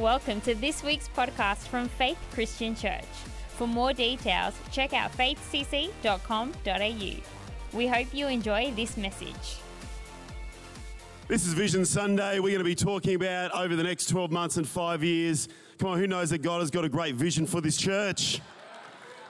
Welcome to this week's podcast from Faith Christian Church. For more details, check out faithcc.com.au. We hope you enjoy this message. This is Vision Sunday. We're going to be talking about over the next 12 months and five years. Come on, who knows that God has got a great vision for this church?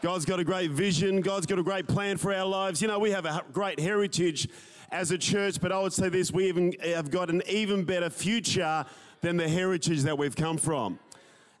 God's got a great vision. God's got a great plan for our lives. You know, we have a great heritage as a church, but I would say this we even have got an even better future than the heritage that we've come from.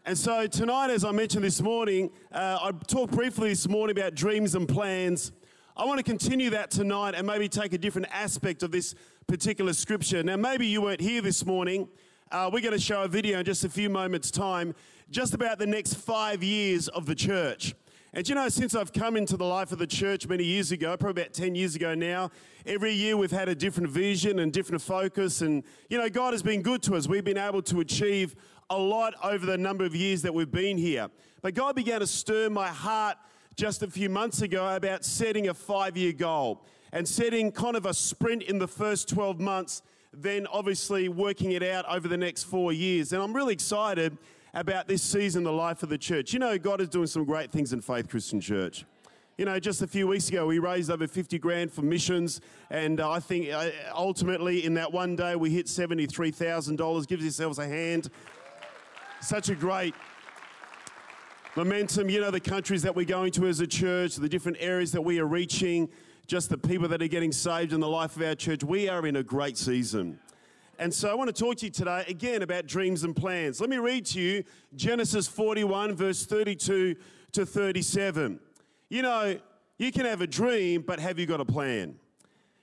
And so tonight, as I mentioned this morning, uh, I talked briefly this morning about dreams and plans. I want to continue that tonight and maybe take a different aspect of this particular scripture. Now, maybe you weren't here this morning. Uh, we're going to show a video in just a few moments' time, just about the next five years of the church. And you know, since I've come into the life of the church many years ago, probably about 10 years ago now, every year we've had a different vision and different focus. And, you know, God has been good to us. We've been able to achieve a lot over the number of years that we've been here. But God began to stir my heart just a few months ago about setting a five year goal and setting kind of a sprint in the first 12 months, then obviously working it out over the next four years. And I'm really excited about this season, the life of the church. You know, God is doing some great things in Faith Christian Church. You know, just a few weeks ago, we raised over 50 grand for missions, and uh, I think uh, ultimately in that one day we hit $73,000. Give yourselves a hand. Such a great momentum. You know, the countries that we're going to as a church, the different areas that we are reaching, just the people that are getting saved in the life of our church. We are in a great season. And so I want to talk to you today again about dreams and plans. Let me read to you Genesis 41, verse 32 to 37. You know, you can have a dream, but have you got a plan?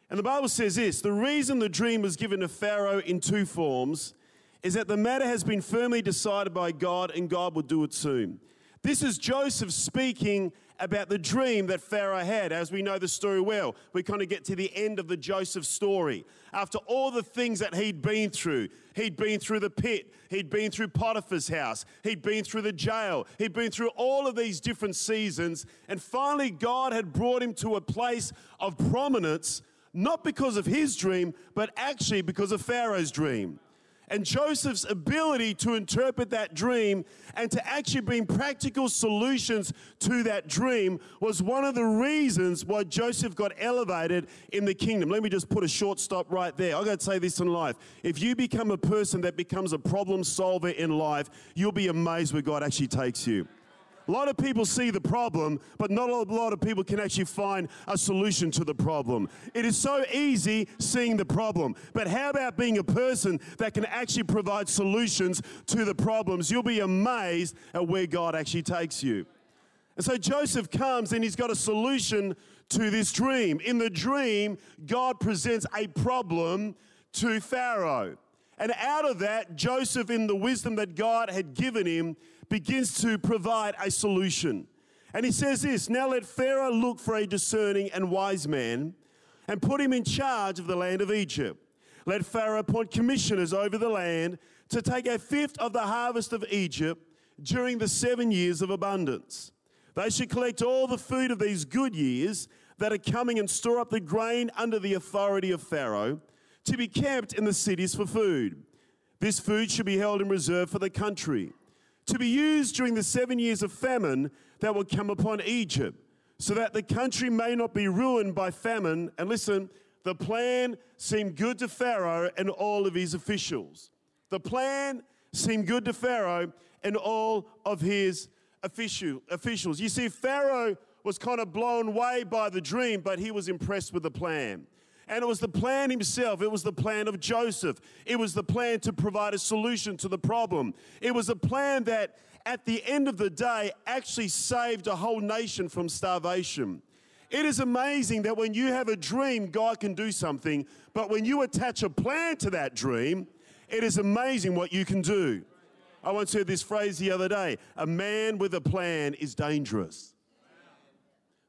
And the Bible says this the reason the dream was given to Pharaoh in two forms is that the matter has been firmly decided by God and God will do it soon. This is Joseph speaking about the dream that Pharaoh had. As we know the story well, we kind of get to the end of the Joseph story. After all the things that he'd been through, he'd been through the pit, he'd been through Potiphar's house, he'd been through the jail, he'd been through all of these different seasons, and finally God had brought him to a place of prominence, not because of his dream, but actually because of Pharaoh's dream and Joseph's ability to interpret that dream and to actually bring practical solutions to that dream was one of the reasons why Joseph got elevated in the kingdom. Let me just put a short stop right there. I got to say this in life. If you become a person that becomes a problem solver in life, you'll be amazed where God actually takes you. A lot of people see the problem, but not a lot of people can actually find a solution to the problem. It is so easy seeing the problem, but how about being a person that can actually provide solutions to the problems? You'll be amazed at where God actually takes you. And so Joseph comes and he's got a solution to this dream. In the dream, God presents a problem to Pharaoh. And out of that, Joseph, in the wisdom that God had given him, begins to provide a solution. And he says this Now let Pharaoh look for a discerning and wise man and put him in charge of the land of Egypt. Let Pharaoh appoint commissioners over the land to take a fifth of the harvest of Egypt during the seven years of abundance. They should collect all the food of these good years that are coming and store up the grain under the authority of Pharaoh to be kept in the cities for food. This food should be held in reserve for the country to be used during the seven years of famine that will come upon Egypt, so that the country may not be ruined by famine. And listen, the plan seemed good to Pharaoh and all of his officials. The plan seemed good to Pharaoh and all of his official, officials. You see, Pharaoh was kind of blown away by the dream, but he was impressed with the plan. And it was the plan himself. It was the plan of Joseph. It was the plan to provide a solution to the problem. It was a plan that, at the end of the day, actually saved a whole nation from starvation. It is amazing that when you have a dream, God can do something. But when you attach a plan to that dream, it is amazing what you can do. I once heard this phrase the other day a man with a plan is dangerous.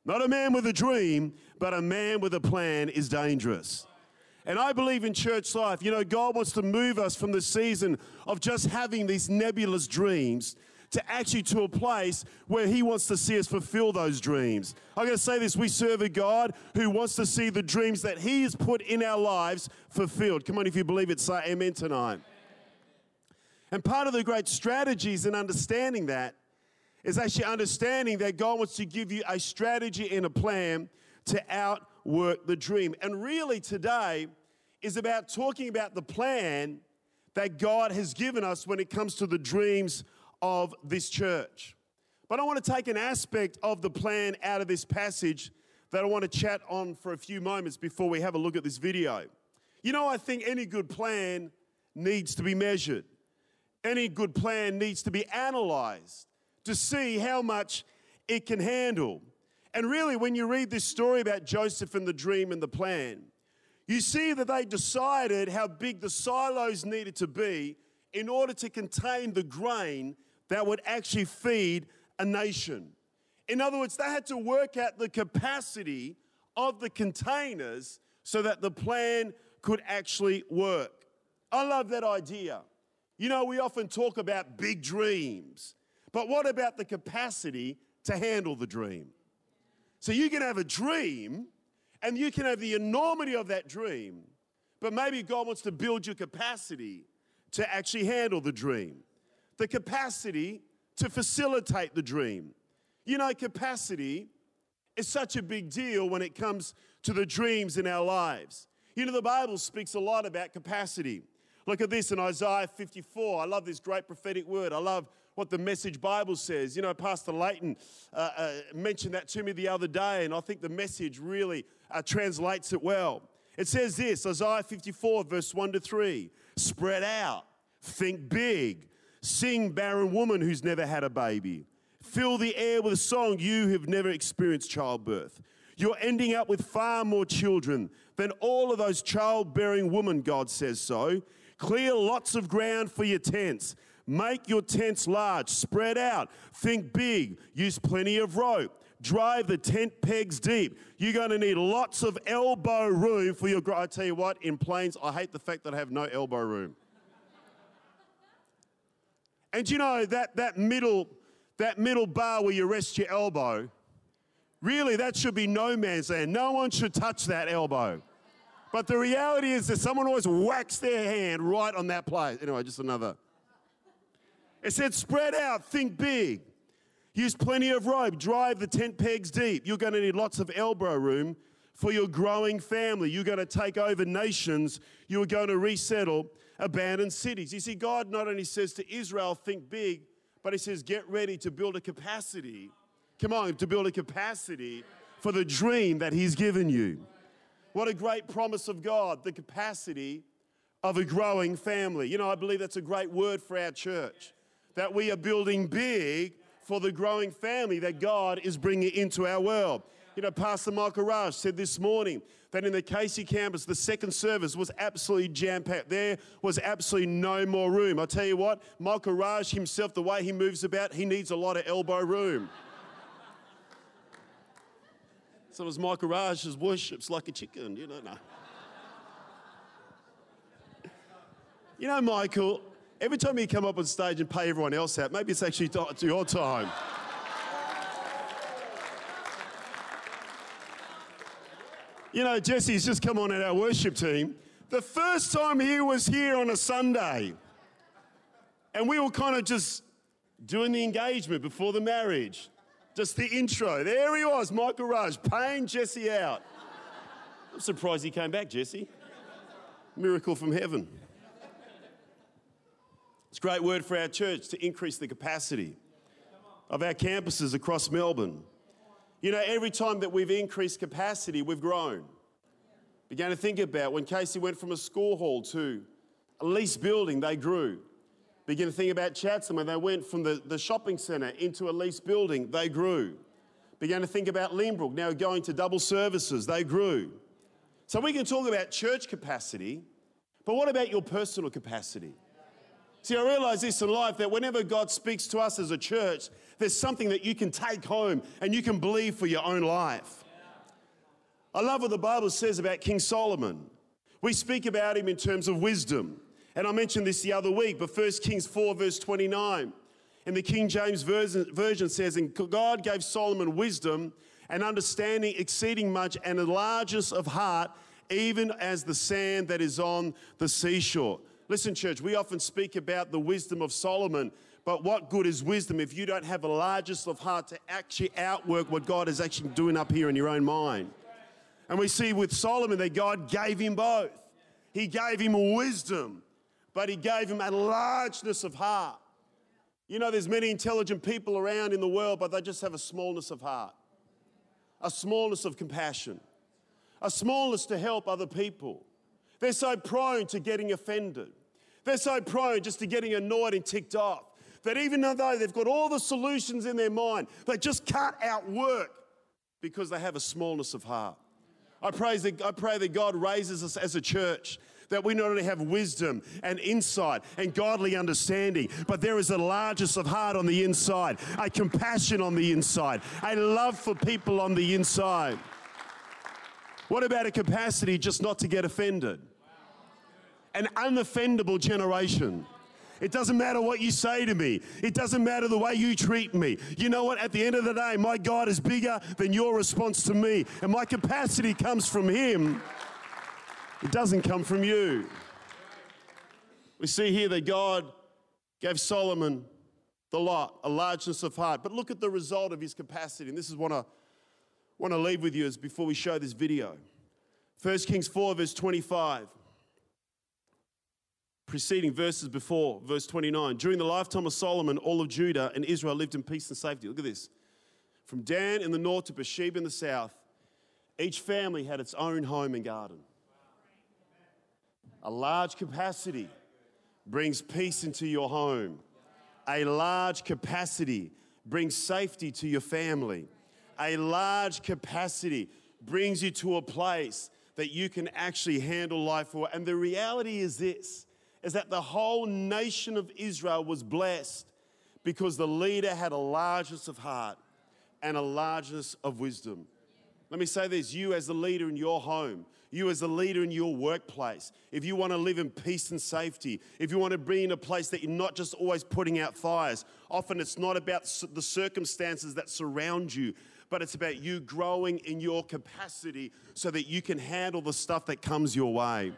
Not a man with a dream, but a man with a plan is dangerous. And I believe in church life, you know, God wants to move us from the season of just having these nebulous dreams to actually to a place where he wants to see us fulfill those dreams. I'm going to say this, we serve a God who wants to see the dreams that he has put in our lives fulfilled. Come on, if you believe it, say amen tonight. And part of the great strategies in understanding that is actually understanding that God wants to give you a strategy and a plan to outwork the dream. And really, today is about talking about the plan that God has given us when it comes to the dreams of this church. But I want to take an aspect of the plan out of this passage that I want to chat on for a few moments before we have a look at this video. You know, I think any good plan needs to be measured. Any good plan needs to be analyzed to see how much it can handle. And really, when you read this story about Joseph and the dream and the plan, you see that they decided how big the silos needed to be in order to contain the grain that would actually feed a nation. In other words, they had to work out the capacity of the containers so that the plan could actually work. I love that idea. You know, we often talk about big dreams, but what about the capacity to handle the dream? So you can have a dream and you can have the enormity of that dream, but maybe God wants to build your capacity to actually handle the dream, the capacity to facilitate the dream. You know, capacity is such a big deal when it comes to the dreams in our lives. You know, the Bible speaks a lot about capacity. Look at this in Isaiah 54. I love this great prophetic word. I love what the Message Bible says. You know, Pastor Layton uh, uh, mentioned that to me the other day, and I think the message really uh, translates it well. It says this Isaiah 54, verse 1 to 3 Spread out, think big, sing, barren woman who's never had a baby. Fill the air with a song, you who've never experienced childbirth. You're ending up with far more children than all of those childbearing women, God says so. Clear lots of ground for your tents. Make your tents large, spread out, think big, use plenty of rope. Drive the tent pegs deep. You're going to need lots of elbow room for your. I tell you what, in planes, I hate the fact that I have no elbow room. and you know that that middle that middle bar where you rest your elbow, really that should be no man's land. No one should touch that elbow. But the reality is that someone always whacks their hand right on that place. Anyway, just another. It said, spread out, think big. Use plenty of rope, drive the tent pegs deep. You're going to need lots of elbow room for your growing family. You're going to take over nations. You're going to resettle abandoned cities. You see, God not only says to Israel, think big, but He says, get ready to build a capacity. Come on, to build a capacity for the dream that He's given you. What a great promise of God, the capacity of a growing family. You know, I believe that's a great word for our church, that we are building big for the growing family that God is bringing into our world. You know, Pastor Michael Raj said this morning that in the Casey campus, the second service was absolutely jam packed. There was absolutely no more room. I tell you what, Michael Raj himself, the way he moves about, he needs a lot of elbow room. so Sometimes Michael Raj just worships like a chicken, you know. No. You know, Michael, every time you come up on stage and pay everyone else out, maybe it's actually your time. you know, Jesse's just come on at our worship team. The first time he was here on a Sunday, and we were kind of just doing the engagement before the marriage. Just the intro. There he was, Michael Raj, paying Jesse out. I'm surprised he came back, Jesse. Miracle from heaven. It's a great word for our church to increase the capacity of our campuses across Melbourne. You know, every time that we've increased capacity, we've grown. Began to think about when Casey went from a school hall to a leased building, they grew. Begin to think about Chatswood when they went from the, the shopping centre into a leased building, they grew. Began to think about Lynbrook, now going to double services, they grew. So we can talk about church capacity, but what about your personal capacity? See, I realize this in life that whenever God speaks to us as a church, there's something that you can take home and you can believe for your own life. I love what the Bible says about King Solomon. We speak about him in terms of wisdom. And I mentioned this the other week, but 1 Kings 4, verse 29, in the King James version, says, And God gave Solomon wisdom and understanding exceeding much and a largest of heart, even as the sand that is on the seashore. Listen, church, we often speak about the wisdom of Solomon, but what good is wisdom if you don't have a largest of heart to actually outwork what God is actually doing up here in your own mind? And we see with Solomon that God gave him both. He gave him wisdom, but he gave him a largeness of heart. You know, there's many intelligent people around in the world, but they just have a smallness of heart, a smallness of compassion, a smallness to help other people. They're so prone to getting offended. They're so prone just to getting annoyed and ticked off that even though they've got all the solutions in their mind, they just can't outwork because they have a smallness of heart. I pray that, I pray that God raises us as a church that we not only have wisdom and insight and godly understanding, but there is a largeness of heart on the inside, a compassion on the inside, a love for people on the inside. What about a capacity just not to get offended? An unoffendable generation. It doesn't matter what you say to me. It doesn't matter the way you treat me. You know what? At the end of the day, my God is bigger than your response to me, and my capacity comes from Him. It doesn't come from you. We see here that God gave Solomon the lot, a largeness of heart. But look at the result of his capacity. And this is what I want to leave with you is before we show this video. 1 Kings 4, verse 25. Preceding verses before, verse 29. During the lifetime of Solomon, all of Judah and Israel lived in peace and safety. Look at this. From Dan in the north to Beersheba in the south, each family had its own home and garden. A large capacity brings peace into your home. A large capacity brings safety to your family. A large capacity brings you to a place that you can actually handle life for. And the reality is this is that the whole nation of Israel was blessed because the leader had a largeness of heart and a largeness of wisdom. Let me say this you, as the leader in your home, you as a leader in your workplace, if you want to live in peace and safety, if you want to be in a place that you're not just always putting out fires, often it's not about the circumstances that surround you, but it's about you growing in your capacity so that you can handle the stuff that comes your way.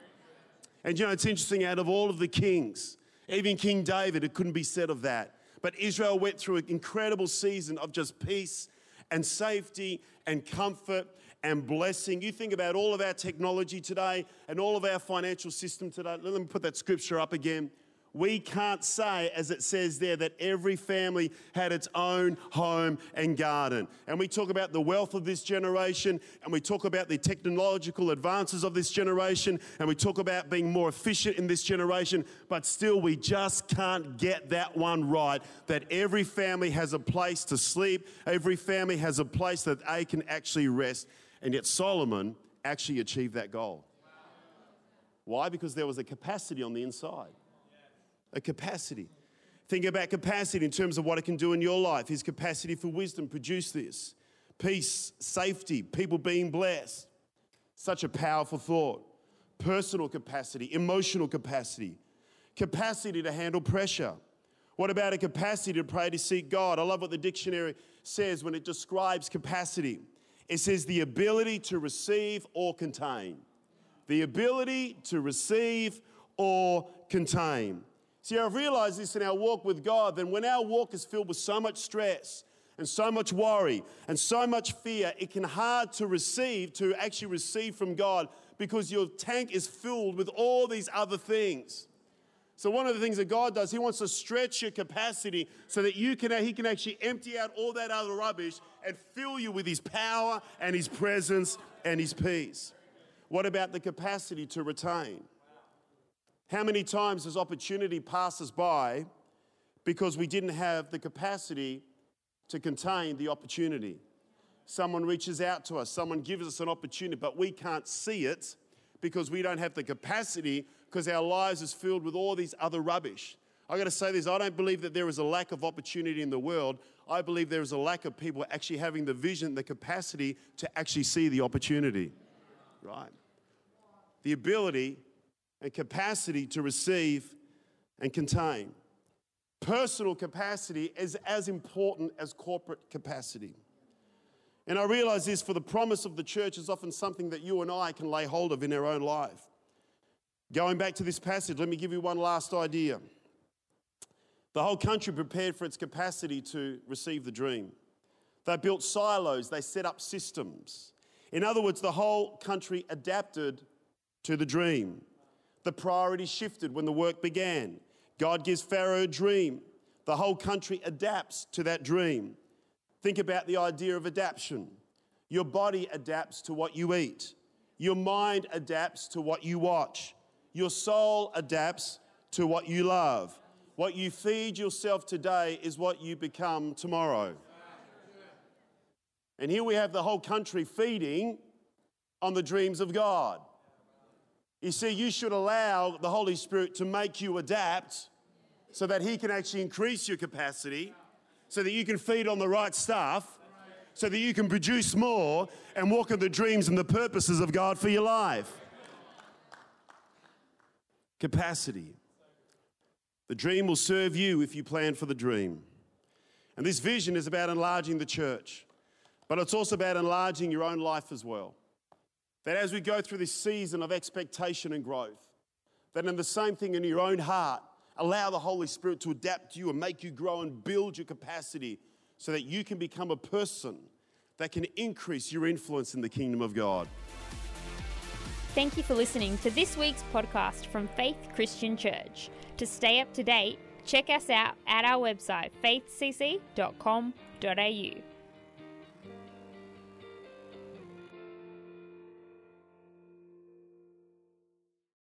And you know, it's interesting, out of all of the kings, even King David, it couldn't be said of that. But Israel went through an incredible season of just peace and safety and comfort and blessing. You think about all of our technology today and all of our financial system today. Let me put that scripture up again. We can't say, as it says there, that every family had its own home and garden. And we talk about the wealth of this generation, and we talk about the technological advances of this generation, and we talk about being more efficient in this generation, but still we just can't get that one right that every family has a place to sleep, every family has a place that they can actually rest. And yet Solomon actually achieved that goal. Why? Because there was a capacity on the inside. A capacity. Think about capacity in terms of what it can do in your life. His capacity for wisdom produced this. Peace, safety, people being blessed. Such a powerful thought. Personal capacity, emotional capacity, capacity to handle pressure. What about a capacity to pray to seek God? I love what the dictionary says when it describes capacity. It says the ability to receive or contain. The ability to receive or contain. See, I've realized this in our walk with God, then when our walk is filled with so much stress and so much worry and so much fear, it can hard to receive, to actually receive from God because your tank is filled with all these other things. So one of the things that God does, He wants to stretch your capacity so that you can, He can actually empty out all that other rubbish and fill you with His power and His presence and His peace. What about the capacity to retain? How many times does opportunity pass us by because we didn't have the capacity to contain the opportunity? Someone reaches out to us, someone gives us an opportunity, but we can't see it because we don't have the capacity because our lives is filled with all these other rubbish. I got to say this I don't believe that there is a lack of opportunity in the world. I believe there is a lack of people actually having the vision, the capacity to actually see the opportunity. Right? The ability and capacity to receive and contain. Personal capacity is as important as corporate capacity. And I realize this for the promise of the church is often something that you and I can lay hold of in our own life. Going back to this passage, let me give you one last idea. The whole country prepared for its capacity to receive the dream. They built silos, they set up systems. In other words, the whole country adapted to the dream. The priority shifted when the work began. God gives Pharaoh a dream. The whole country adapts to that dream. Think about the idea of adaptation. Your body adapts to what you eat, your mind adapts to what you watch, your soul adapts to what you love. What you feed yourself today is what you become tomorrow. And here we have the whole country feeding on the dreams of God. You see, you should allow the Holy Spirit to make you adapt so that He can actually increase your capacity, so that you can feed on the right stuff, so that you can produce more and walk in the dreams and the purposes of God for your life. Capacity. The dream will serve you if you plan for the dream. And this vision is about enlarging the church, but it's also about enlarging your own life as well. That as we go through this season of expectation and growth, that in the same thing in your own heart, allow the Holy Spirit to adapt you and make you grow and build your capacity so that you can become a person that can increase your influence in the kingdom of God. Thank you for listening to this week's podcast from Faith Christian Church. To stay up to date, check us out at our website faithcc.com.au.